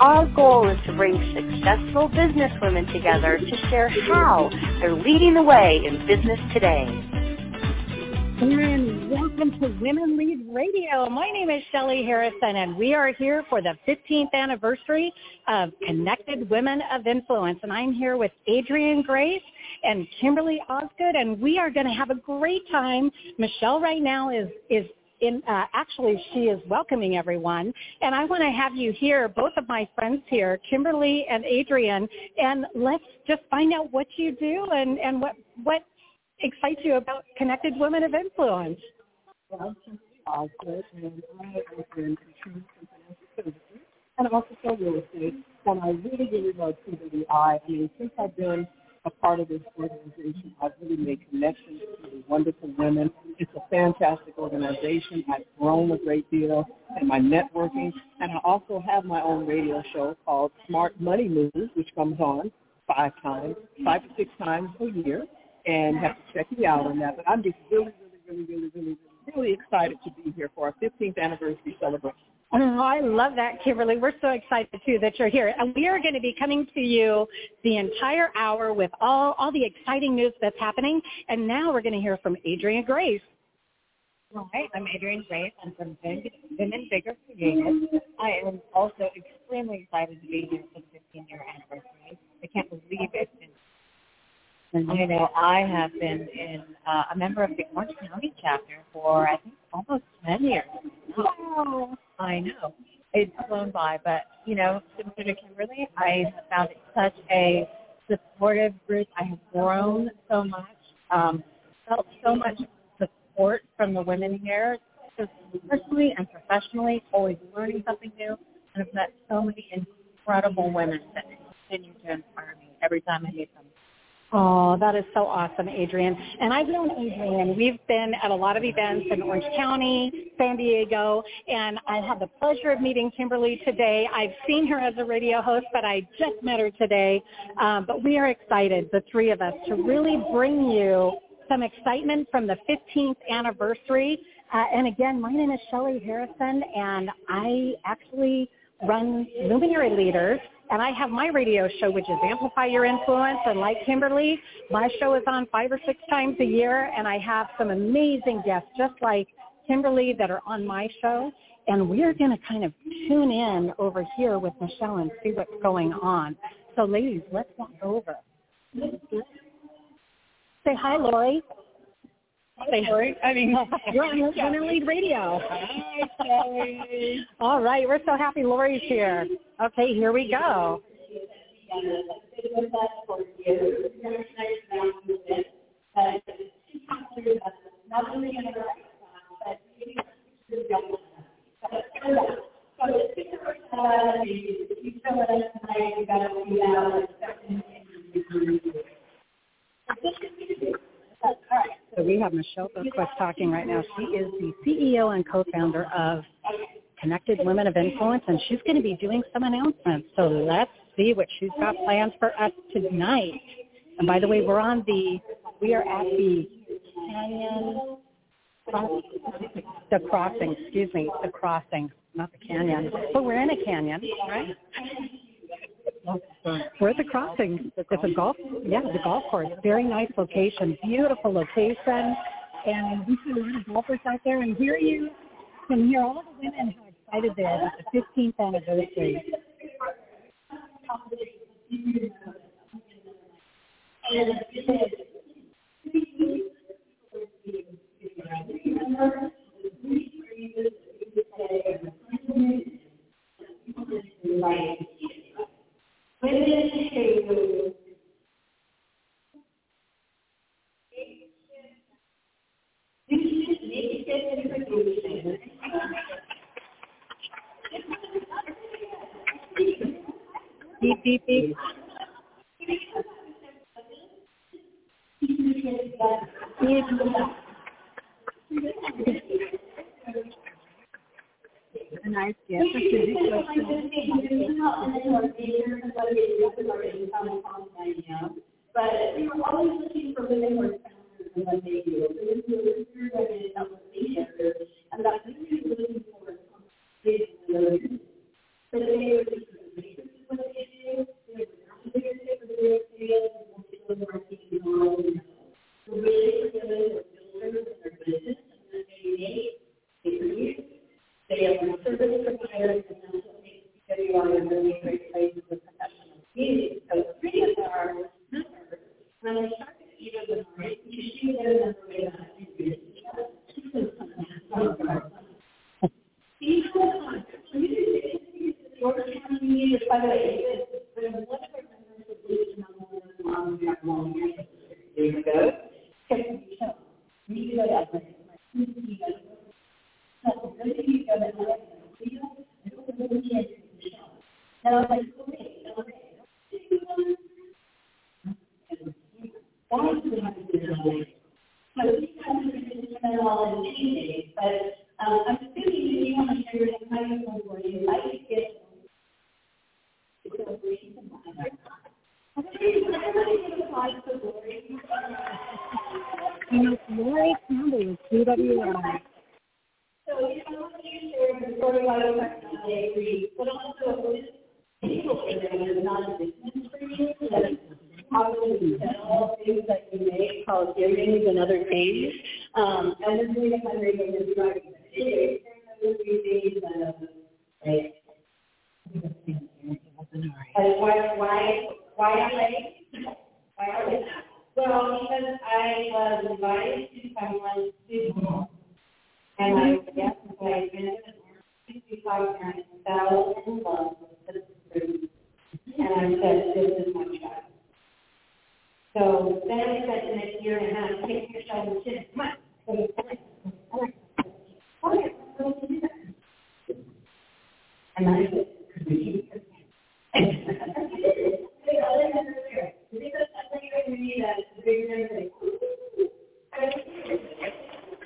Our goal is to bring successful businesswomen together to share how they're leading the way in business today. And welcome to Women Lead Radio. My name is Shelly Harrison, and we are here for the 15th anniversary of Connected Women of Influence. And I'm here with Adrienne Grace and Kimberly Osgood, and we are going to have a great time. Michelle right now is is in uh, actually she is welcoming everyone and i want to have you here both of my friends here kimberly and Adrienne, and let's just find out what you do and and what what excites you about connected women of influence Osgood, and and also sell real estate. And I really, really love CWI. I mean, since I've been a part of this organization. I've really made connections with wonderful women. It's a fantastic organization. I've grown a great deal in my networking. And I also have my own radio show called Smart Money Moves, which comes on five times, five to six times a year. And have to check me out on that. But I'm just really, really, really, really, really, really excited to be here for our 15th anniversary celebration. Oh, I love that, Kimberly. We're so excited too that you're here. And we are going to be coming to you the entire hour with all, all the exciting news that's happening. And now we're going to hear from Adrienne Grace. Hi, I'm Adrienne Grace. I'm from Women Bigger Creative. I am also extremely excited to be here for the 15-year anniversary. I can't believe it. And I know I have been in uh, a member of the Orange County chapter for I think almost 10 years. Wow. I know. It's flown by, but you know, similar to Kimberly, I have found it such a supportive group. I have grown so much, um, felt so much support from the women here, just personally and professionally, always learning something new, and I've met so many incredible women that continue to inspire me every time I meet them. Oh, that is so awesome, Adrienne. And I've known Adrienne. We've been at a lot of events in Orange County, San Diego, and I had the pleasure of meeting Kimberly today. I've seen her as a radio host, but I just met her today. Um, but we are excited, the three of us, to really bring you some excitement from the 15th anniversary. Uh, and again, my name is Shelly Harrison, and I actually run Luminary Leaders and I have my radio show, which is Amplify Your Influence. And like Kimberly, my show is on five or six times a year, and I have some amazing guests, just like Kimberly, that are on my show. And we're going to kind of tune in over here with Michelle and see what's going on. So ladies, let's walk over. Say hi, Lori. Say Lori. I mean, you're on Women Lead Radio. Hi, Shelly. All right, we're so happy Lori's here. Okay, here we go. So we have Michelle Bergquist talking right now. She is the CEO and co-founder of Connected Women of Influence, and she's going to be doing some announcements. So let's see what she's got planned for us tonight. And by the way, we're on the, we are at the Canyon, the crossing, excuse me, the crossing, not the canyon, but we're in a canyon, right? We're at the crossing. It's a golf, yeah, the golf course. Very nice location, beautiful location, and we see a lot of golfers out there. And here you can hear all the women how excited they are about the 15th anniversary. Right million Why do have to do that? So we of in anything, but I'm assuming you want to share your You know, Lori Campbell with know, I want to share the story was I agree, but also people for them is not a business for you. That probably you sell things that you make called earrings and other things. Um, and we're doing a fundraiser this Friday. Anyway, those three things, uh, like, and why, why, why LA? Why LA? Well, because I was invited to someone to, and I guess I been sixty-five parents fell in love with this group. And I said, this is my child. So then I spent the next year and a half taking your child and chin, come on. Come on, come on, come on. Oh, yeah, so we can do that. And I said,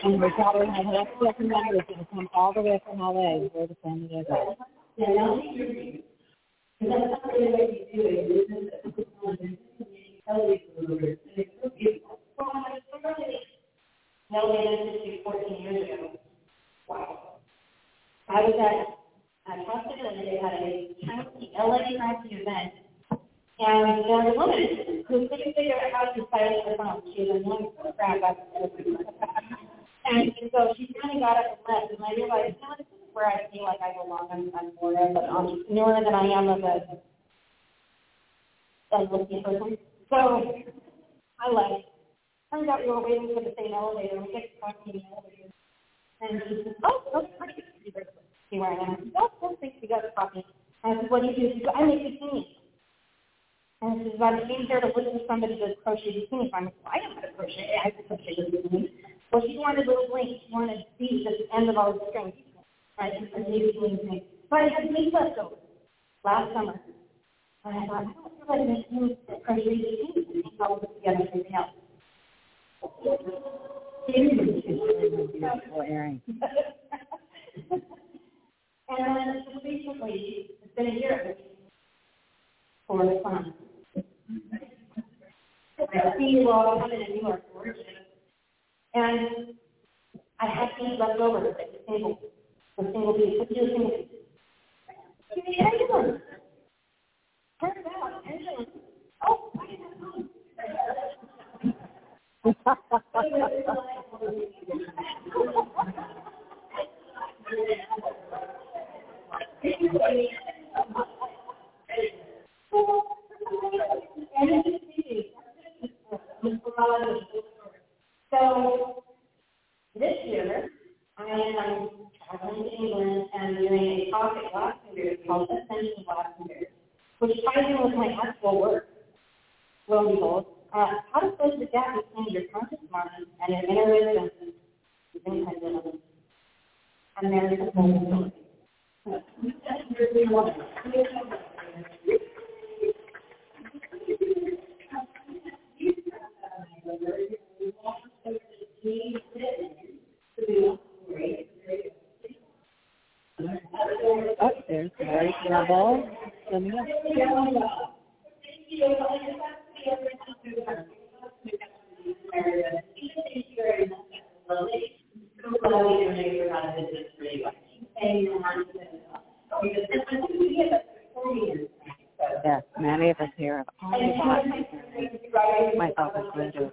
And we probably have half a dozen members that have come all the way from LA. We're the family of that. Yeah, now you're because that's not really what you do in business. It's not business. And it's so beautiful. Well, I started LA Institute 14 years ago. Wow. I was at, at Boston and they had a county, LA county event. And there was a woman who couldn't figure out how to silence her phone. She was a young program And so she kind of got up and left. And I realized, is where I feel like I belong. I'm, I'm more of an entrepreneur um, than I am of a, lucky person. So I left. Turns out we were waiting for the same elevator. We get to talking in the elevator. And she says, oh, oh that's pretty. See where I am. Oh, oh, thanks. We got coffee. And I said, what do you do? She said, I make bikinis. And she says, I came here to listen to somebody that crochet bikinis. I'm like, well, I don't know how to crochet. I have to crochet bikinis. Well, she wanted little links. She wanted beads at the end of all the strings. Right? For new bikinis. So I had beads left over last summer. And I thought, I don't feel like making crochet bikinis. And I will put together something else. Beautiful earring. And then just recently, it's been a year for the fun. I see you all coming in New York, gorgeous. And I had these left over, like the single, the single piece, let's do. Give me Angela. Turn it out, Angela. Oh, I can So this year, I am traveling to England and doing a talk at Glastonbury called Ascension Glastonbury, which ties in with my actual work. Lo and behold, uh, how to close the gap between your conscious mind and your inner wisdom is independent. And there's the whole story. Oh, there's Mary Grable. Sending us. Yes, many of us here have already bought my father's window.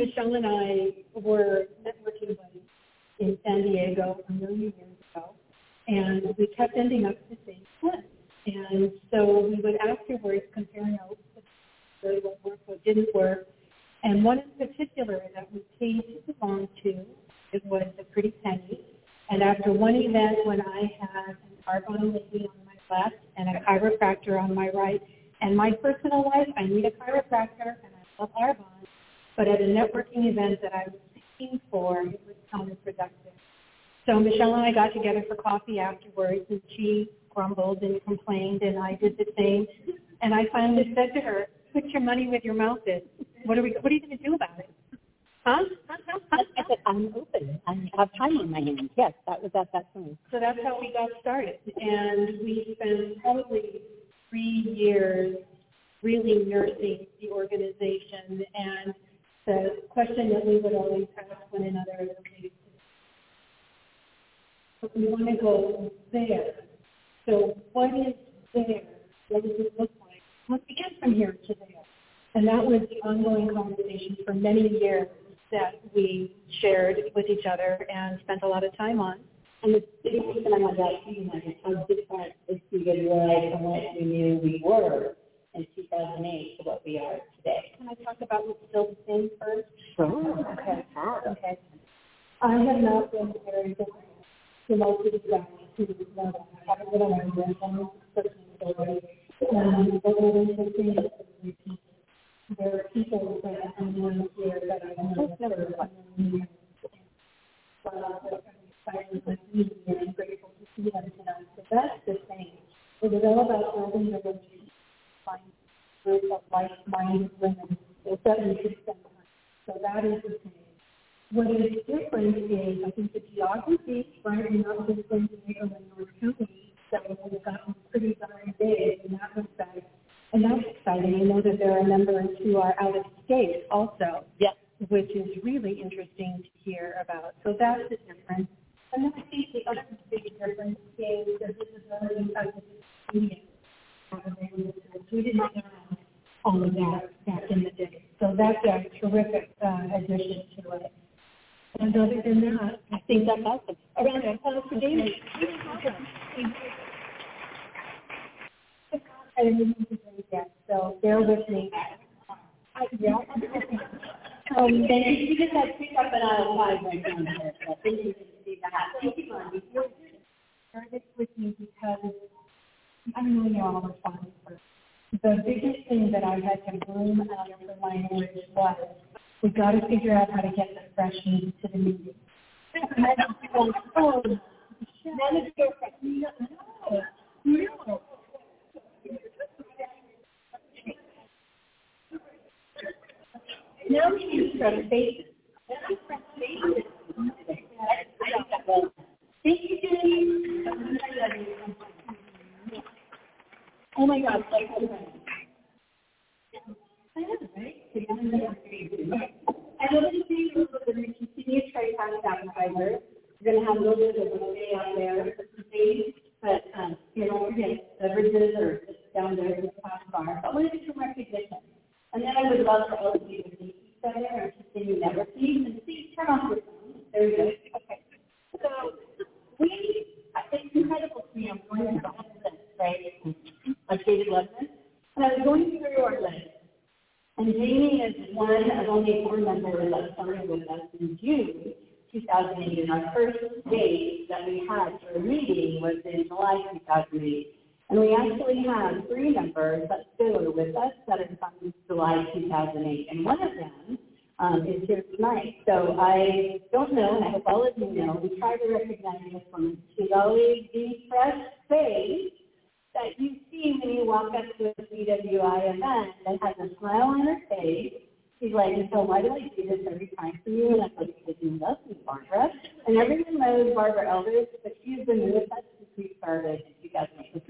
Michelle and I were networking buddies in San Diego a million years ago, and we kept ending up at the same place. And so we would afterwards compare notes, what worked, what didn't work. And one in particular that we paid to belong to, it was the Pretty Penny. And after one event when I had an Arbonne lady on my left and a chiropractor on my right, and my personal life, I need a chiropractor and I love Arbonne. But at a networking event that I was paying for, it was counterproductive. So Michelle and I got together for coffee afterwards, and she grumbled and complained, and I did the same. And I finally said to her, "Put your money where your mouth is. What are we? What are you going to do about it?" Huh? I said, I'm open. I have time on my hands. Yes, that was at that time. So that's how we got started. And we spent probably three years really nursing the organization. And the question that we would always ask one another is, okay, but we want to go there. So what is there? What does it look like? Let's begin from here to there. And that was the ongoing conversation for many years that we shared with each other and spent a lot of time on. And the big reason I had that feeling like how different is CWI from what we knew we were in 2008 to what we are today. Can I talk about what's still the same first? Sure. Okay. Okay. I have not been very different to most of the that. Um, is. There are people that I know here that I know also I'm excited with and grateful to see them tonight. So that's the thing. It is all about building relationships, find group of like-minded women that we should spend. So that is the thing. What is different is, I think, the geography, right? We're not just San Diego and North County, so we've gotten pretty darn big in that respect. And that's exciting. I know that there are members who are out of state also, Yes. which is really interesting to hear about. So that's the difference. And then I think the other big difference is the visibility of the media. We didn't have all of that back in the day. So that's a terrific uh, addition to it. And other than that, I think that's awesome. a call for David. I didn't do it yet, so bear with me. I, yeah. Um, And you just had pick up an aisle five right down there, so I think you can see that. Thank share this with you because I don't know you all responding first. the biggest thing that I had to bloom out of the language was we got to figure out how to get the fresh meat to the meeting. And I was like, oh, then it's go no, no. Now we use fresh faces. Thank you, Jenny. Oh my God, like I know, right? And what is doing is we're going to continue to try to find appetizers. We're going to have a little bit of a buffet out there for today, but um, you know, don't forget beverages are just down there in the top bar. But I want to do some recognition. And then I would love for all of you to meet each other and continue networking. And please turn off your phones. There we go. Okay. So we, it's incredible to me. I'm going to the right? Like David Levin. And I was going through our list. And Jamie is only four members that started with us in June 2008. And our first date that we had for a meeting was in July 2008. And we actually have three members that still are with us that are from July 2008. And one of them um, is here tonight. So I don't know, and I hope all of you know, we try to recognize this woman. She's always the fresh face that you see when you walk up to a CWI event that has a smile on her face. She's like, so why do I do this every time for you? And I'm like, because you love me, Barbara. And everyone knows Barbara Elders, but she's been with us since we started in 2008.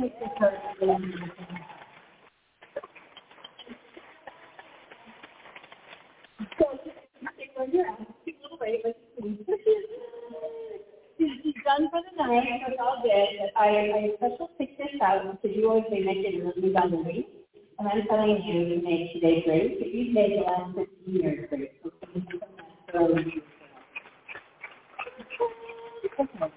So you're out, a little late, but she's done for the night. That's all good. I, I special picked this out because you always say make it really on the week. And I'm telling you, you made today great, but you've made the last 15 years great. So thank you so much.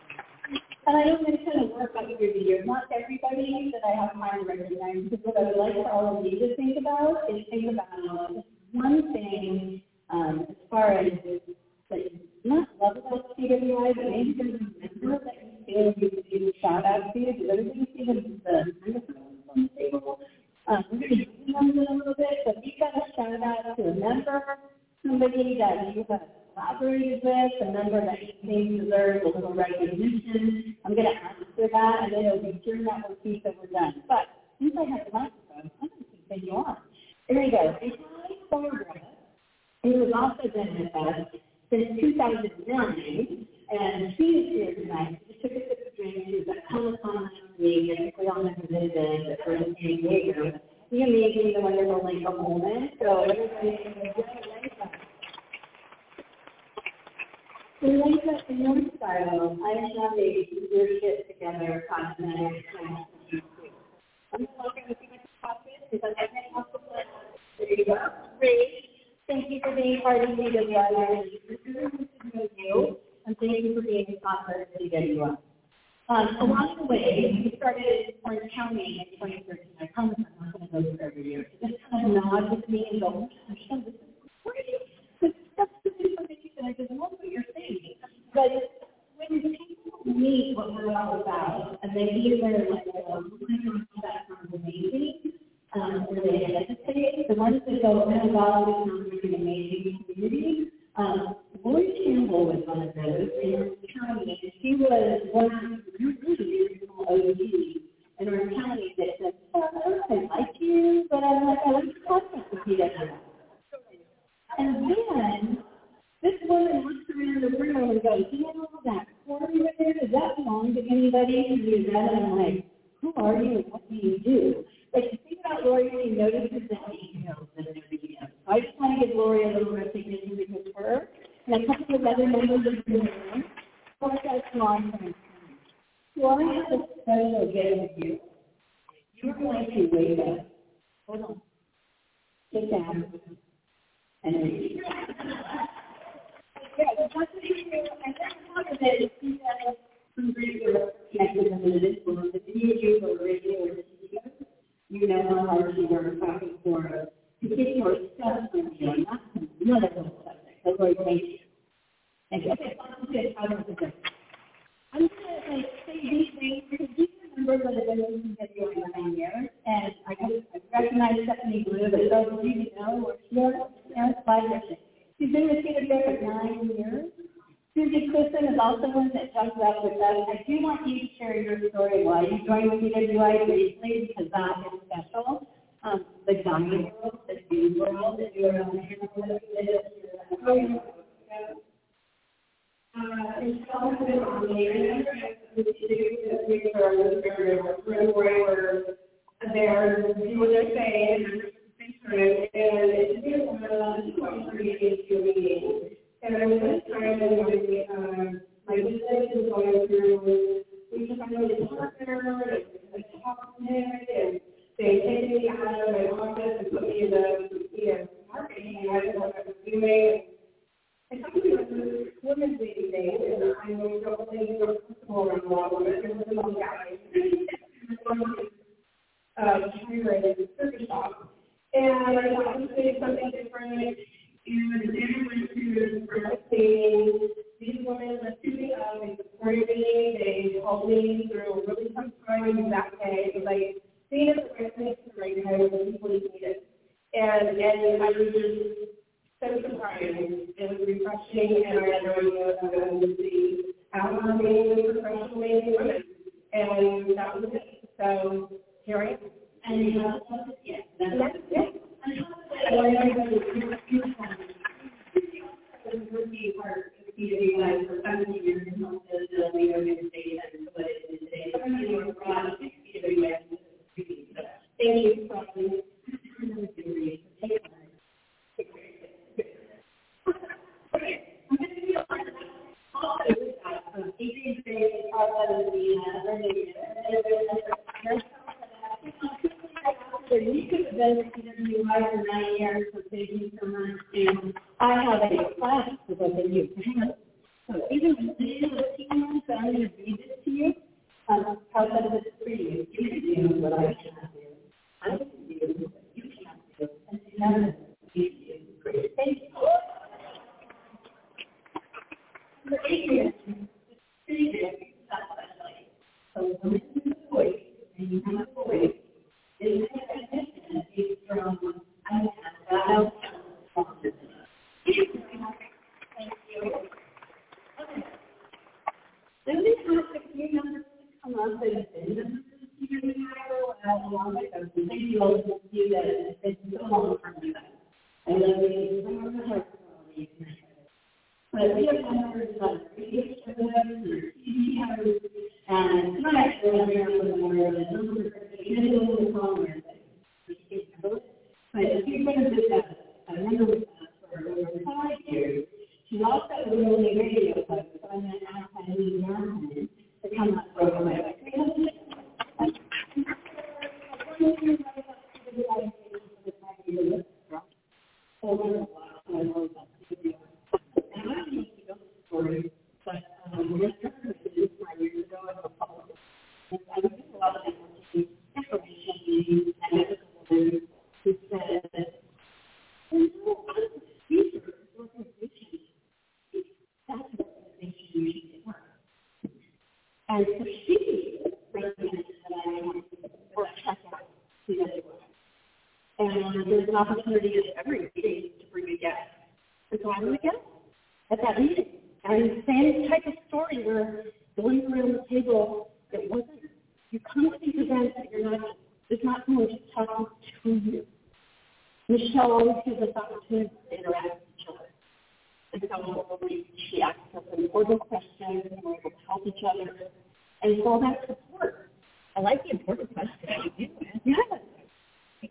And I don't mention a work out through the years. Not everybody that I have time to recognize, because what I would like for all of you to think about is think about one thing um, as far as like not love about CWI, but maybe there's a member that you feel you a shout out to, because everybody see the, the microphones on the table. Um, we're going to do them in a little bit, but you got a shout out to a member, somebody that you have collaborated with, a member that you deserves a little recognition. I'm going to ask for that, and then it'll be during that piece that we're done. But since I have the microphone, I'm going to continue on. Here we go. Behind Barbara, who has also been with us since 2009, and she is here tonight. She took a sip of drink. She was at Comic-Con last week. I think we all know who this is, but we're in San Diego. The amazing, the wonderful Linka Holman. So everybody, in Linka, in your style, I have a leadership together cosmetic I'm talking with you because I can't talk about There you go. Great. Thank you for being part of CWI. you, and thank you for being a sponsor of CWI. Um, along the way, we started Orange County in 2013. I promise I'm not going to go through every year. So just kind of nod with me and go, this is great. That's the information. I just love what you're saying. But when people meet what we're all about, and they either like, um, that sounds amazing, um, where they hesitate. The ones that go, oh, wow, this sounds like an amazing community. Um, Lori Campbell was one of those in Orange County. She was one of the original OGs in Orange County that said, oh, I like you, but I'm like, I like to talk with you. And then this woman looks around the room and goes, you know that quarry right there, does that belong to anybody? And you know, and I'm like, who are you and what do you do? Like, the thing about Lori, she notices the details in everything else. So I just want to give Lori a little recognition because her and a couple of other members of the Thank you. None of again at that meeting. And same type of story where the going around the table, it wasn't, you come to these events that you're not, there's not someone just talking to you. Michelle always gives us opportunities to interact with each other. And so she asks us important questions, and we're able to help each other. And it's all that support. I like the important questions that you do. Yeah.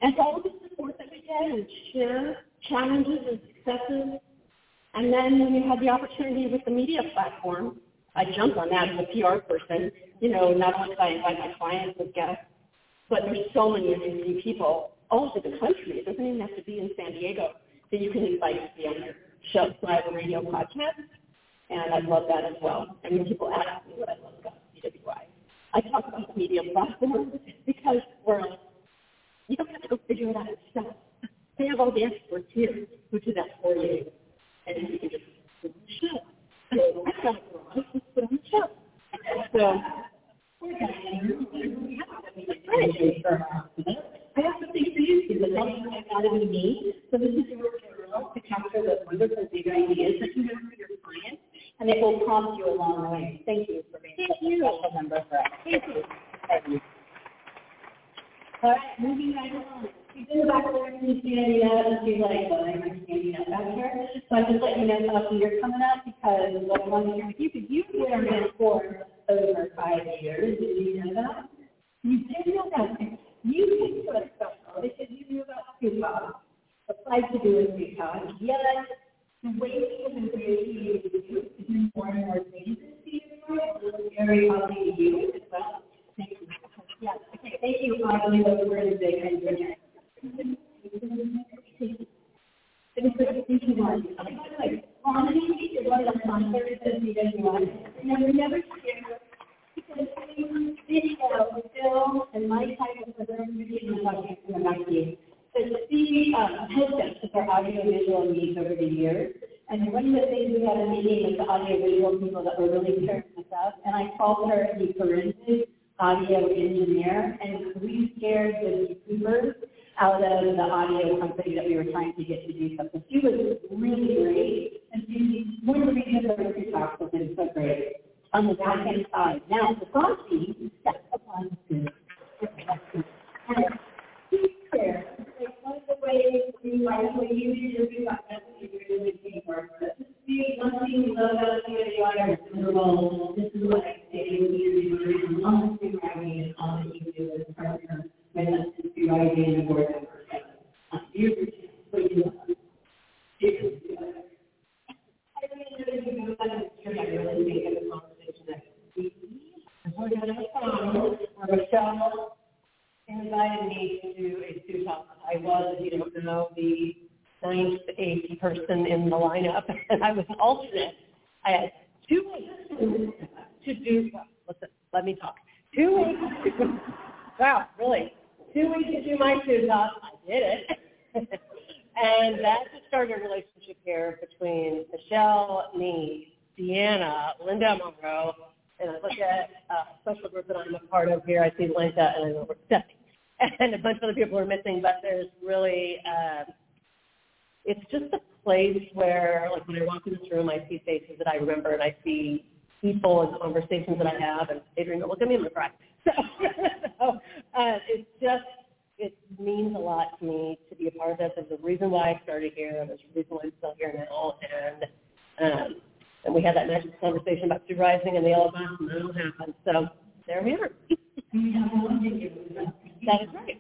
And all the support that we get and share challenges and successes and then when you had the opportunity with the media platform, I jumped on that as a PR person. You know, not only did I invite my clients as guests, but there's so many amazing people all over the country. It doesn't even have to be in San Diego that you can invite to be on your show. So I have a radio podcast, and I love that as well. I mean, people ask me what I love about CWI. I talk about the media platform because we're, you don't have to go figure it out yourself. They have all the experts here who do that for you. And then you just put them shut. So I got it wrong. Just put them shut. So we're going to I also think for you, because I think I got it in me. So this is your journal to capture those wonderful big ideas that you have for your clients, and it will prompt you along the way. Thank you for being Thank such you. a special member for us. Thank you. Thank you. All right, moving right along. She's in the back there, and she's standing up, and she's like, well, I'm standing up back here. So I just let you know, Kelsey, you're coming up because I want to share with you, because you've been mentor over five years. Did you know that? You did know that. You did put a special because you knew about Tupac. Applied to do with Tupac. Yet, the way people have created you to do more and more things this season, was very healthy to you as well. Thank you. Yes. Okay. Thank you. I believe those were the big ideas. Thank you, Mark. Quantity is one of the concepts that we don't want. Never, never share. Because this show, Phil and my type of programming and talking about you. So Steve um, helped us with our audiovisual needs over the years. And one of the things we had a meeting with the audiovisual people that were really pairing us up, and I called her the forensic audio engineer, and we scared the YouTubers out of the audio company that we were trying to get to do something. She was really great, and she, one of the reasons that our TikTok has been so great on the back end side. Now, the Foxy, that's upon the And she's there. Like one of the ways we like when you do your big that's what you're doing teamwork. But this is one thing we love about CWI is the role. This is what I say when you're doing the long thing I mean, all that you do as a partner with us to do ID and board members. You're what you love. You're I really know you do that. You're not really making the conversation that we we're gonna um, Michelle invited me to do a two talk. I you know, the ninth, eighth person in the lineup, and I was an alternate. I had two weeks to do. Listen, let me talk. Two weeks. To, wow, really? Two weeks to do my two talk. I did it. and that just started a relationship here between Michelle, me, Deanna, Linda Monroe, and I look at a special group that I'm a part of here. I see Linda and I know Stephanie. And a bunch of other people are missing, but there's really, uh, it's just a place where, like when I walk in this room, I see faces that I remember and I see people and conversations that I have. And Adrian, look at me, to cry. So, so uh, it's just, it means a lot to me to be a part of this. There's a reason why I started here. And there's a reason why I'm still here now. And um, and we had that nice conversation about supervising and the yellow bus, and that all. So there we are. that is right.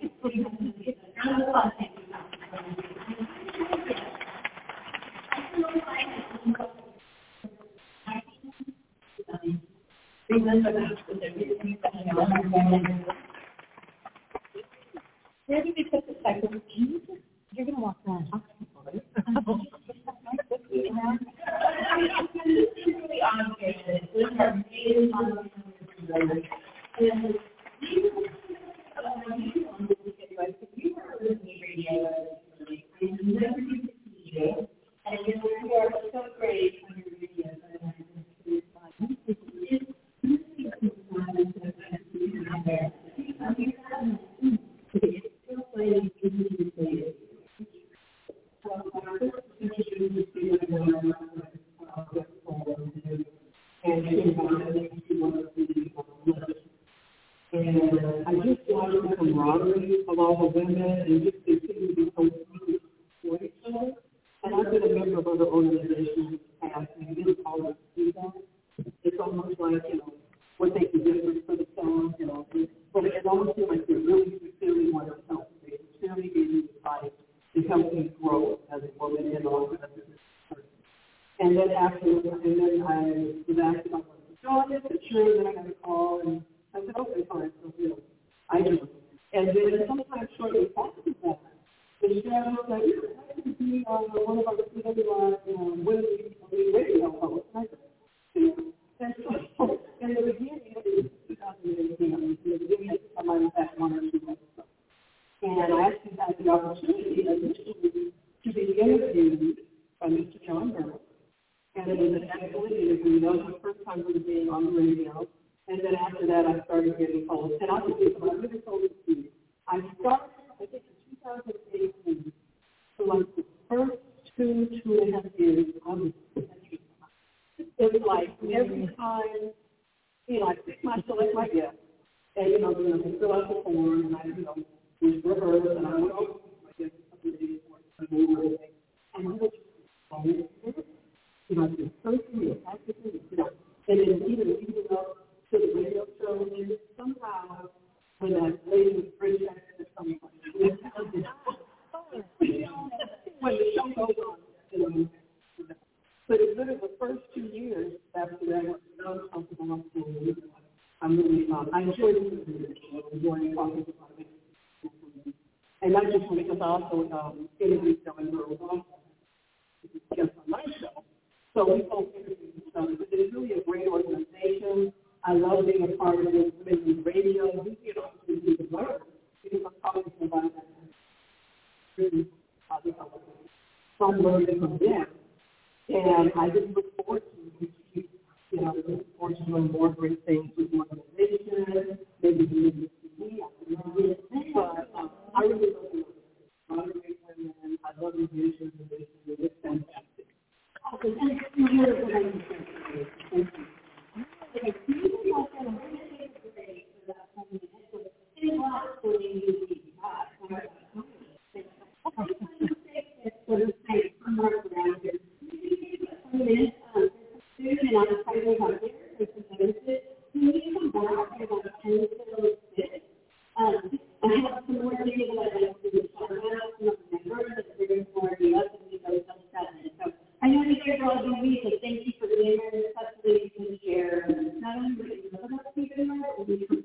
Where did we put the second? You're going to walk around and talk to people, right? It's really obligated. It's our main conversation. And you and you. are so great on your videos. And I just watched the camaraderie of all the women and just continue to be so sweet for each other. And I've been a member of other organizations in the past, and we really call it feedback. It's almost like, you know, what they can do for themselves, you know. But it almost feels like they really sincerely want to help. They sincerely give you advice to help you grow as a woman and also as a person. And then after, and then I was asked if I wanted to join it, and sure, then I got a call, and I said, okay, fine, so, you know, I do. And then sometime shortly after that, the show was like, yeah, I can be on one of our CWI um, women radio hosts. And I said, yeah. And so, in the beginning, it was 2018, in the beginning, I might have had one or two episodes. And I actually had the opportunity initially to be interviewed by Mr. John Burns. And it was an excellent interview. That was the first time we were being on the radio. And then after that, I started getting calls. And I'll just give you, I really told you, I started, I think, in two, two and a half years, I was it was like every time, you know, I pick my select my gift, and you know, you know, they fill out the form, and I, you know, was rehearsed, and I went over my gift a couple of days before I moved everything, and I was just, you know, the first year, practically, you know, and then even leading up to the radio show, and somehow when that lady was French accent, something when the show goes on, you know. But it's really the first two years after that, I was comfortable on school. I'm really, um, I enjoy this. I enjoy talking about it. And not just because I also um, interviewed Ellen Burrows also, just on my show. So we both interviewed each other. But it's really a great organization. I love being a part of it. Women in radio. We get on to do the work because I'm talking to somebody that's really, uh, so I'm learning from them. And I just look forward to, you know, look forward to doing more great things with the organization, maybe doing the TV. But um, I really love it. A lot of great women. I love the vision and vision. It's fantastic. Okay, and here's what I can say. Thank you. Okay, so you can also, I'm going to take a break for that one minute. So, any last for you, sort of say, come around here. minutes, um, food and appetizers out there, there's some benefits. Can you come back at about ten to six? Um, I have some more people that I like to talk about, some of the members that are very for the us and we go till seven. So I know you guys are all busy, so thank you for being here, especially if you can share not only what you know about people, but what you can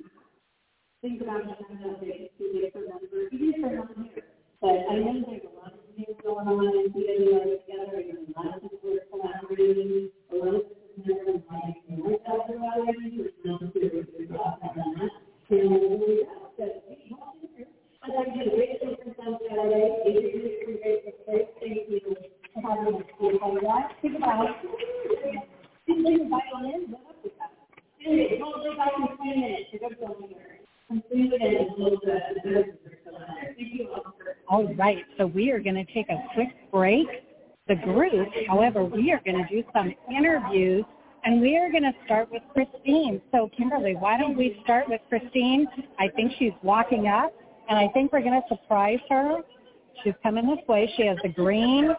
think about it and how they see it for members, even if they're not here. But I know there's a lot of things going on and getting it together, and a lot of people are collaborating, a lot of people are like, you know, out there already, which is not a very good job on that. And we have to, I'd like to do a great conference on Saturday, eight degrees from great mistakes, thank you for having us here. All right, think about it. Think about it, what up with that? Anyway, hold it back in twenty minutes, to go somewhere. Completely and a little bit. Thank you all for All right, so we are going to take a quick break. The group, however, we are going to do some interviews and we are going to start with Christine. So Kimberly, why don't we start with Christine? I think she's walking up and I think we're going to surprise her. She's coming this way. She has the green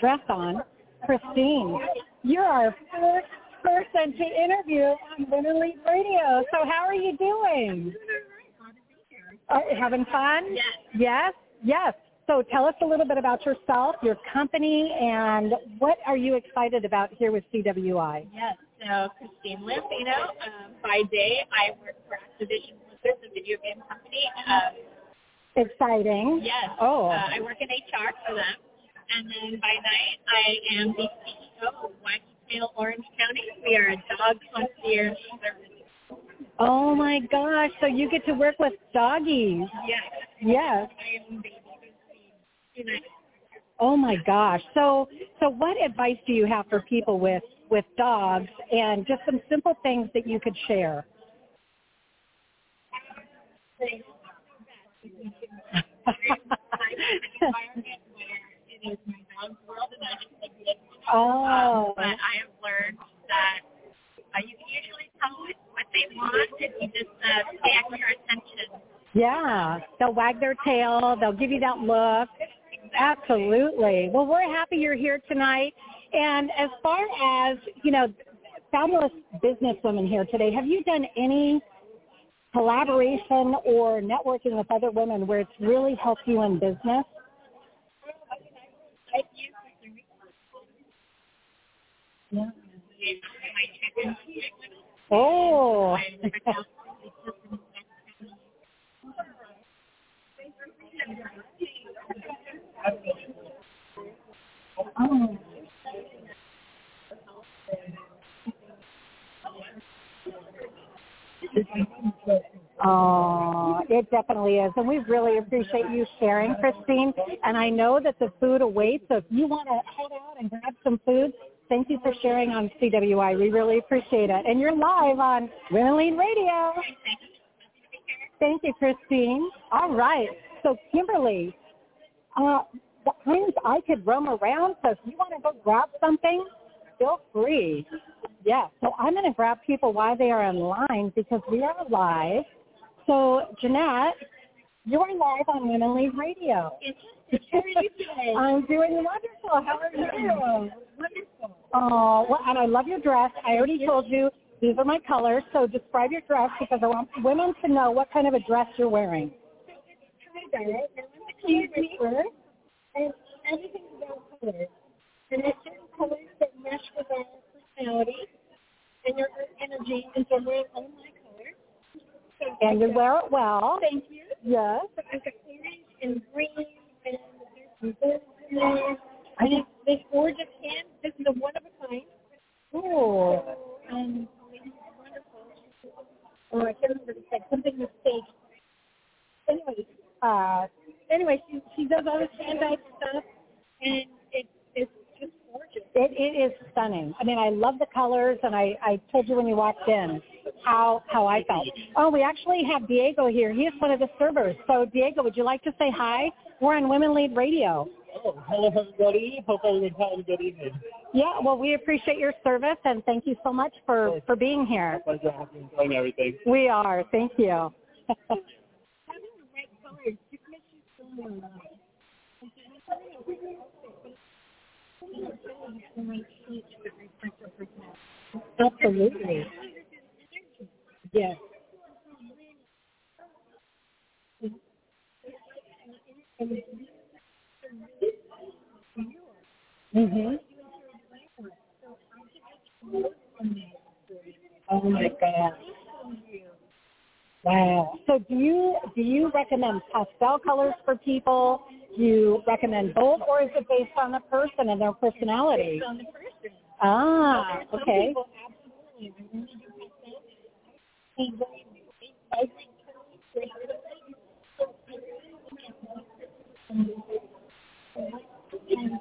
dress on. Christine, you're our first person to interview on Women Lead Radio. So how are you doing? Uh, having fun? Yes. Yes? Yes. So tell us a little bit about yourself, your company, and what are you excited about here with CWI? Yes, so Christine Lampino. Um, by day, I work for Activision Blizzard, the video game company. Um, Exciting. yes, Oh. uh, I work in HR for them. And then by night, I am the CEO of Wacky Orange County. We are a dog concierge service. Oh my gosh. So you get to work with doggies. Yes, Yes. I am Oh my gosh. So so what advice do you have for people with with dogs and just some simple things that you could share? environment where it is my dog's world and I just like live in it. Oh. Um, but I have learned that uh, you can usually tell what, what they want if you just uh, pay extra attention. Yeah, they'll wag their tail. They'll give you that look. Absolutely. Well, we're happy you're here tonight. And as far as, you know, fabulous businesswomen here today, have you done any collaboration or networking with other women where it's really helped you in business? I've used the Yeah. Oh. oh. Oh, it definitely is. And we really appreciate you sharing, Christine. And I know that the food awaits. So if you want to head out and grab some food, thank you for sharing on CWI. We really appreciate it. And you're live on Women Lead Radio. Thank you, Christine. All right. So Kimberly, uh, times I could roam around. So if you want to go grab something, feel free. Yeah. So I'm going to grab people while they are online because we are live. So Jeanette, you are live on Women Lead Radio. How are you today? I'm doing wonderful. How are you? Wonderful. Oh, well, and I love your dress. I already told you these are my colors. So describe your dress because I want women to know what kind of a dress you're wearing. Hi, Diet. And I'm color whisperer, and everything's about colors. And there's certain colors that mesh with our personality and your energy, and so I'm wearing all my colors. So And you wear it well. Thank you. Yes. So I've got orange and green, and there's some gold in there. And it's this gorgeous hand. This is a one of a kind. Ooh. So, um. Oh, I can't remember. It's like something mistake. Anyway, Uh, anyway, she she does all this hand-dyed stuff, and it it's just gorgeous. it, it is stunning. I mean, I love the colors, and I, I told you when you walked in how how I felt. Oh, we actually have Diego here. He is one of the servers. So, Diego, would you like to say hi? We're on Women Lead Radio. Oh, hello everybody. Hope everyone's having a good evening. Yeah, well, we appreciate your service, and thank you so much for, for being here. Pleasure. Hope enjoying everything. We are. Thank you. Absolutely. Yes. Mhm. Oh my God. Wow. So do you do you recommend pastel colors for people? Do you recommend bold, or is it based on the person and their personality? Based on the person. Ah, okay. people absolutely really do pastel. They very they vibrant colors, very beautiful. So I really look at that. And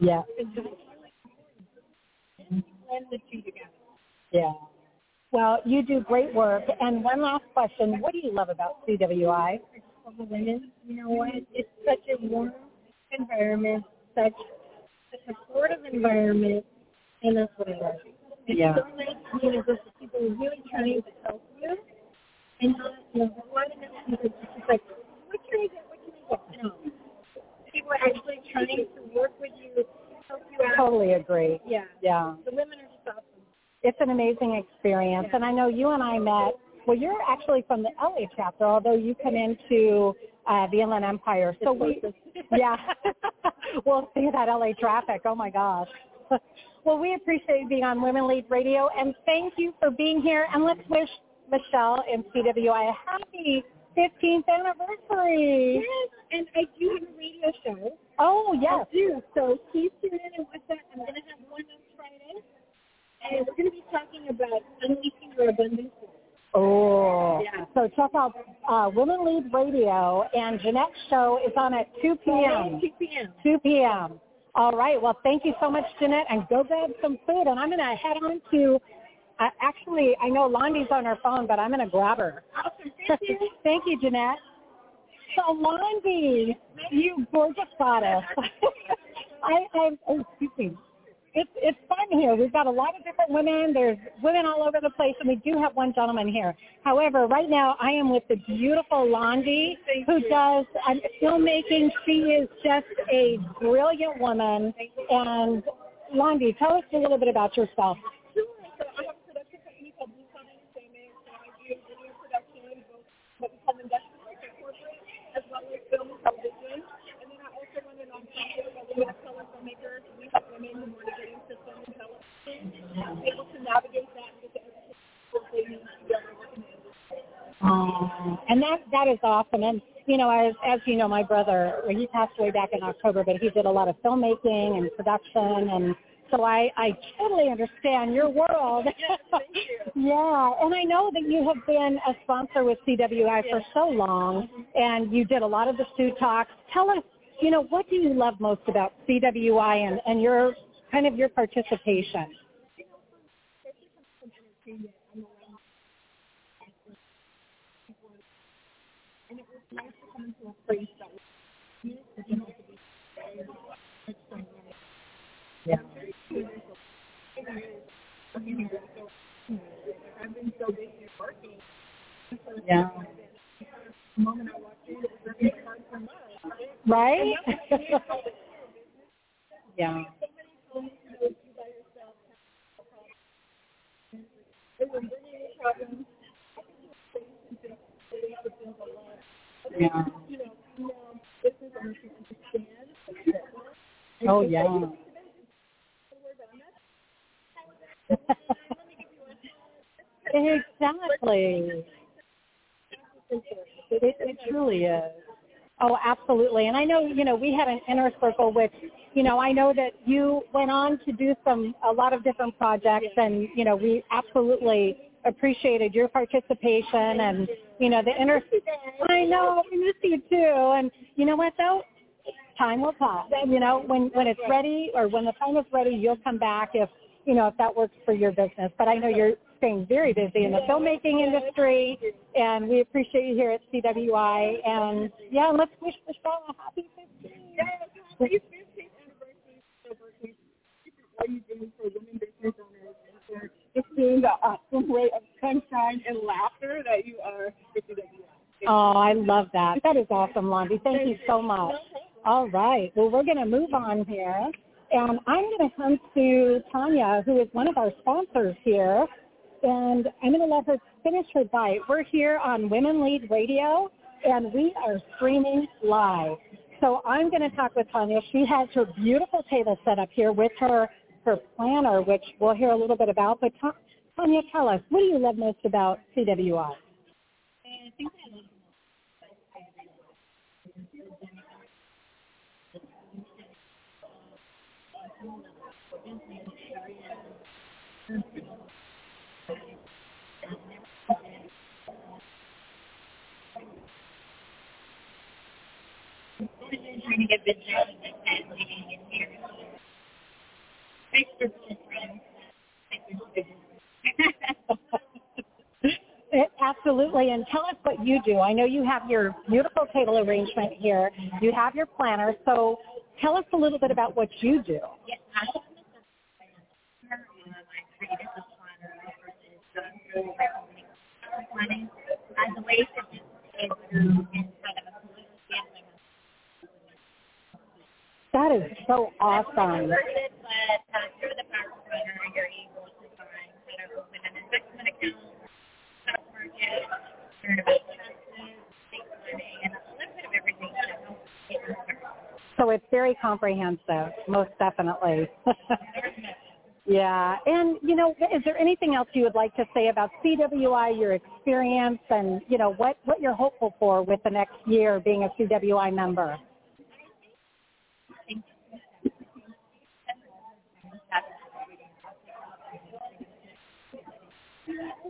Yeah, it's really important. Blend the two together. yeah. Well, you do great work. And one last question: What do you love about CWI? the women. You know what? It's such a warm environment, such a supportive environment, and that's what I love. It's Yeah. so nice to meet a group of people really trying to help you. And not, you know, a lot of people are just like, what can I get? What can I get? No. People are actually trying to work with you, help you out. Totally agree. Yeah. Yeah. The women are. It's an amazing experience. And I know you and I met, well, you're actually from the LA chapter, although you come into uh, the Inland Empire. So we, yeah, we'll see that LA traffic. Oh my gosh. well, we appreciate you being on Women Lead Radio and thank you for being here. And let's wish Michelle and CWI a happy 15th anniversary. Yes, and I do have a radio show. Oh, yes. I do. So please tune in and watch that. I'm going to have one on Friday. And we're going to be talking about unleashing your abundance. Oh, Yeah. so check out uh, Women Lead Radio, and Jeanette's show is on at 2 p.m. 2 p.m. 2 p.m. All right. Well, thank you so much, Jeanette, and go grab some food. And I'm going to head on to. Uh, actually, I know Londi's on her phone, but I'm going to grab her. Awesome. Thank you. thank you, Jeanette. So, Londi, you gorgeous goddess. I, I, oh, excuse me. It's it's fun here. We've got a lot of different women. There's women all over the place, and we do have one gentleman here. However, right now I am with the beautiful Londi, who does um, filmmaking. She is just a brilliant woman. And Londi, tell us a little bit about yourself. Sure. So I have a production company called Blue Collar Entertainment. I do video production, both what we call industrial and corporate, as well as film and television. And then I also run a nonprofit called Women of Color Filmmakers. Help women who want to get into and television able to navigate that and get the education they need to be able to work in the industry. Um, and that that is awesome. And you know, as as you know, my brother he passed away back in October, but he did a lot of filmmaking and production, and so I I totally understand your world. yeah, and I know that you have been a sponsor with CWI for so long, and you did a lot of the Sioux talks. Tell us, you know, what do you love most about CWI and and your kind of your participation? Yeah. Yeah. Right? Yeah. Yeah. Oh yeah. exactly. It, it truly is. Oh, absolutely. And I know, you know, we had an inner circle which, you know, I know that you went on to do some, a lot of different projects and, you know, we absolutely appreciated your participation and, you know, the inner, I know, we miss you too. And you know what though? Time will pass. And you know, when, when it's ready or when the time is ready, you'll come back if, you know, if that works for your business. But I know you're staying very busy in the filmmaking industry, and we appreciate you here at CWI. And yeah, let's wish Michelle a happy 15th. Please, 15th anniversary. What are you doing for women business owners and just being the awesome ray of sunshine and laughter that you are the Oh, I love that. That is awesome, Londi. Thank you so much. All right. Well, we're going to move on here. And I'm going to come to Tanya, who is one of our sponsors here. And I'm going to let her finish her bite. We're here on Women Lead Radio, and we are streaming live. So I'm going to talk with Tanya. She has her beautiful table set up here with her, her planner, which we'll hear a little bit about. But Tanya, tell us, what do you love most about CWI? I think I love trying to get business and leading in here. Thanks for being friends. Absolutely, and tell us what you do. I know you have your beautiful table arrangement here. You have your planner, so tell us a little bit about what you do. Yes, I created this planner versus planning as a way to just get through instead of That is so awesome. So it's very comprehensive, most definitely. yeah, and you know, is there anything else you would like to say about CWI, your experience, and you know what what you're hopeful for with the next year being a CWI member?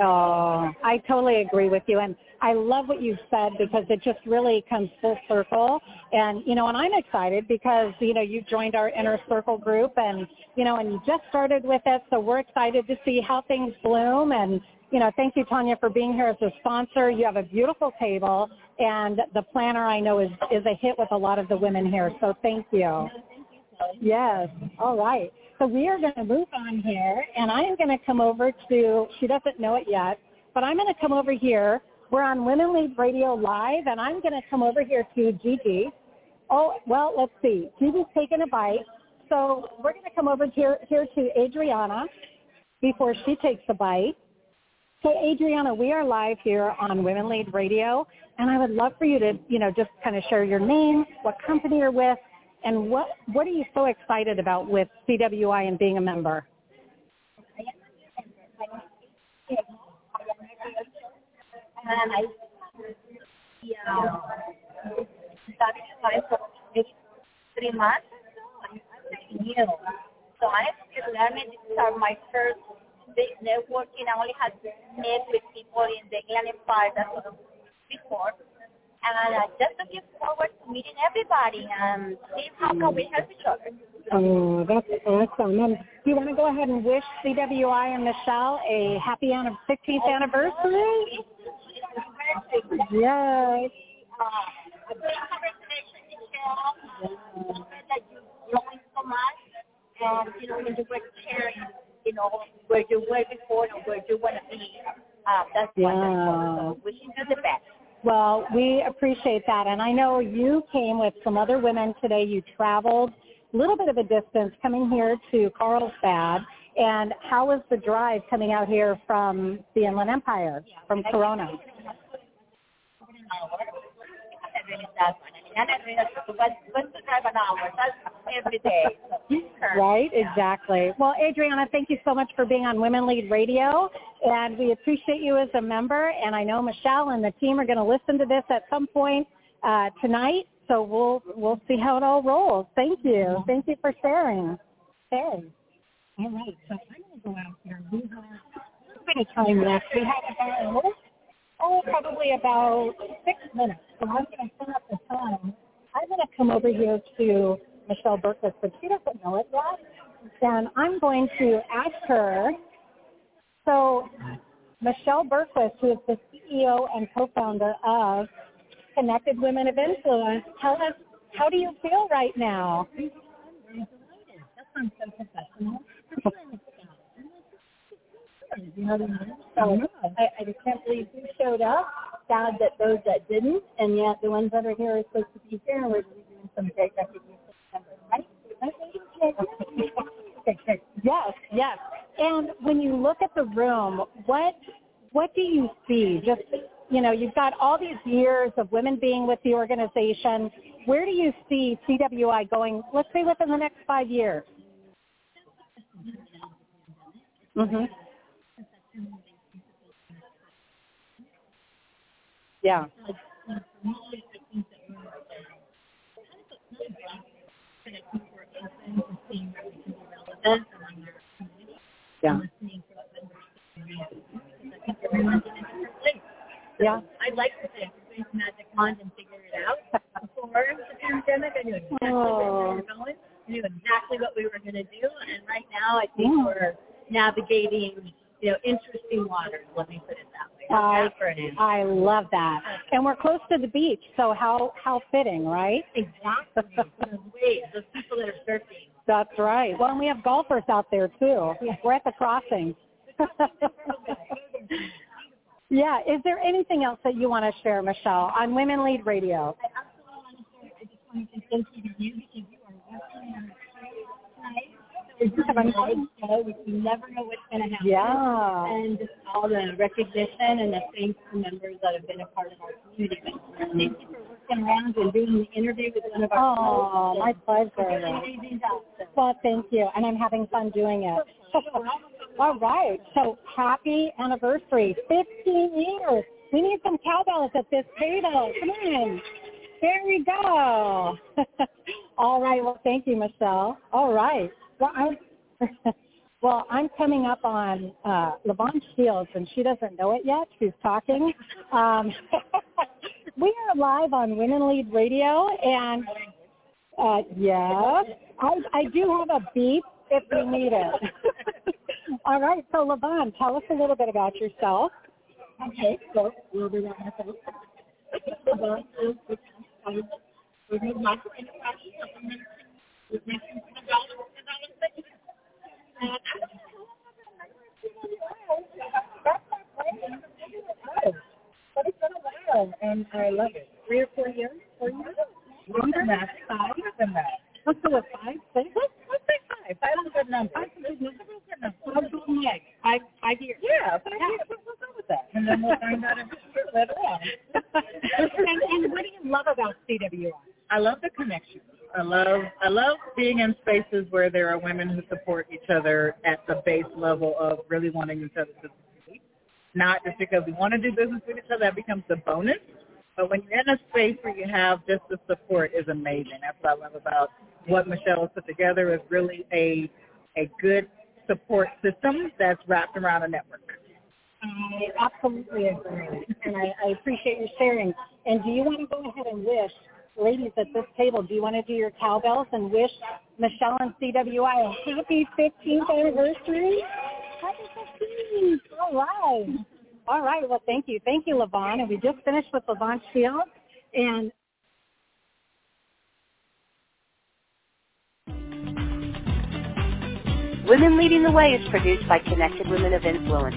Oh, I totally agree with you. And I love what you've said because it just really comes full circle. And, you know, and I'm excited because, you know, you joined our inner circle group and, you know, and you just started with it. So we're excited to see how things bloom. And, you know, thank you, Tanya, for being here as a sponsor. You have a beautiful table and the planner I know is, is a hit with a lot of the women here. So thank you. Yes. All right. So we are going to move on here, and I am going to come over to, she doesn't know it yet, but I'm going to come over here. We're on Women Lead Radio Live, and I'm going to come over here to Gigi. Oh, well, let's see. Gigi's taking a bite. So we're going to come over here, here to Adriana before she takes a bite. So Adriana, we are live here on Women Lead Radio, and I would love for you to, you know, just kind of share your name, what company you're with, and what what are you so excited about with CWI and being a member? Three months. New, so I'm still learning. These are my first big networking. I only had met with people in the Inland Empire that before. And uh, just looking forward to meeting everybody and see how can we help each other. Oh, that's awesome. And do you want to go ahead and wish CWI and Michelle a happy an- 15th anniversary? Yes. A great conversation, Michelle. That you're growing so much. And, you know, when you were sharing, you know, where you were before and where you want to be, uh, that's Yeah. wonderful. So wishing you the best. Well, we appreciate that. And I know you came with some other women today. You traveled a little bit of a distance coming here to Carlsbad. And how was the drive coming out here from the Inland Empire, from Corona? What's, an hour? That's every day. Right, exactly. Well, Adriana, thank you so much for being on Women Lead Radio, and we appreciate you as a member. And I know Michelle and the team are going to listen to this at some point uh, tonight, so we'll we'll see how it all rolls. Thank you, thank you for sharing. Okay. All right, so I'm going to go out here. We have a bit of time left. We have about oh, probably about six minutes. So I'm going to set up the time. I'm going to come over here to Michelle Bergquist, but she doesn't know it yet. And I'm going to ask her. So Michelle Bergquist, who is the CEO and co-founder of Connected Women of Influence, tell us how do you feel right now? That sounds so professional. You know what I mean? So I, I just can't believe who showed up. Sad that those that didn't, and yet the ones that are here are supposed to be here, and we're doing some great recognition. Right? Okay. Yes, yes. And when you look at the room, what what do you see? Just you know, you've got all these years of women being with the organization. Where do you see CWI going? Let's say within the next five years. Mm Mhm. Yeah. Yeah. Yeah. I'd like to say I could magic wand and figure it out before the pandemic. I knew exactly where we were going. I knew exactly what we were going to do, and right now I think Yeah. we're navigating, you know, interesting waters. Let me put it that way. I, That's for an answer. I love that. And we're close to the beach, so how how fitting, right? Exactly. Waves, those people that are surfing. That's right. Well, and we have golfers out there too. We're at the crossing. yeah. Is there anything else that you want to share, Michelle, on Women Lead Radio? I absolutely want to share. I just want to thank you to you because you are working on a tonight. So we're a show, you never know what's going to happen. Yeah. And just all the recognition and the thanks to members that have been a part of our community. Thank you for working around and doing the interview with one of our Oh, my pleasure. Well, thank you, and I'm having fun doing it. All right. So happy anniversary, 15 years. We need some cowbells at this table. Come on. There we go. All right. Well, thank you, Michelle. All right. Well, I'm, well, I'm coming up on uh, Levon Shields, and she doesn't know it yet. She's talking. Um, we are live on Women Lead Radio, and uh, yes, I, I do have a beep if we need it. All right, so Levon, tell us a little bit about yourself. okay, so we'll be the can, we're going to talk about But it's been a while, and I love it. Three or four years? Four years? Longer than that. Five than that. Let's go with five, six. Let's, let's say five. Five is a good number. Five is a good number. Five golden eggs. Five, five years. Yeah, five years. We'll we'll go with that. And then we'll find out if it's true later on. and, and what do you love about CWI? I love the connection. I love I love being in spaces where there are women who support each other at the base level of really wanting each other to succeed. Not just because we want to do business with each other, that becomes the bonus. But when you're in a space where you have just the support is amazing. That's what I love about what Michelle has put together is really a a good support system that's wrapped around a network. I absolutely agree, and I, I appreciate you sharing. And do you want to go ahead and wish, ladies at this table, do you want to do your cowbells and wish Michelle and CWI a happy 15th anniversary? Happy 15th! All right. All right. Well, thank you. Thank you, Levon. And we just finished with Levon Shields. And Women Leading the Way is produced by Connected Women of Influence,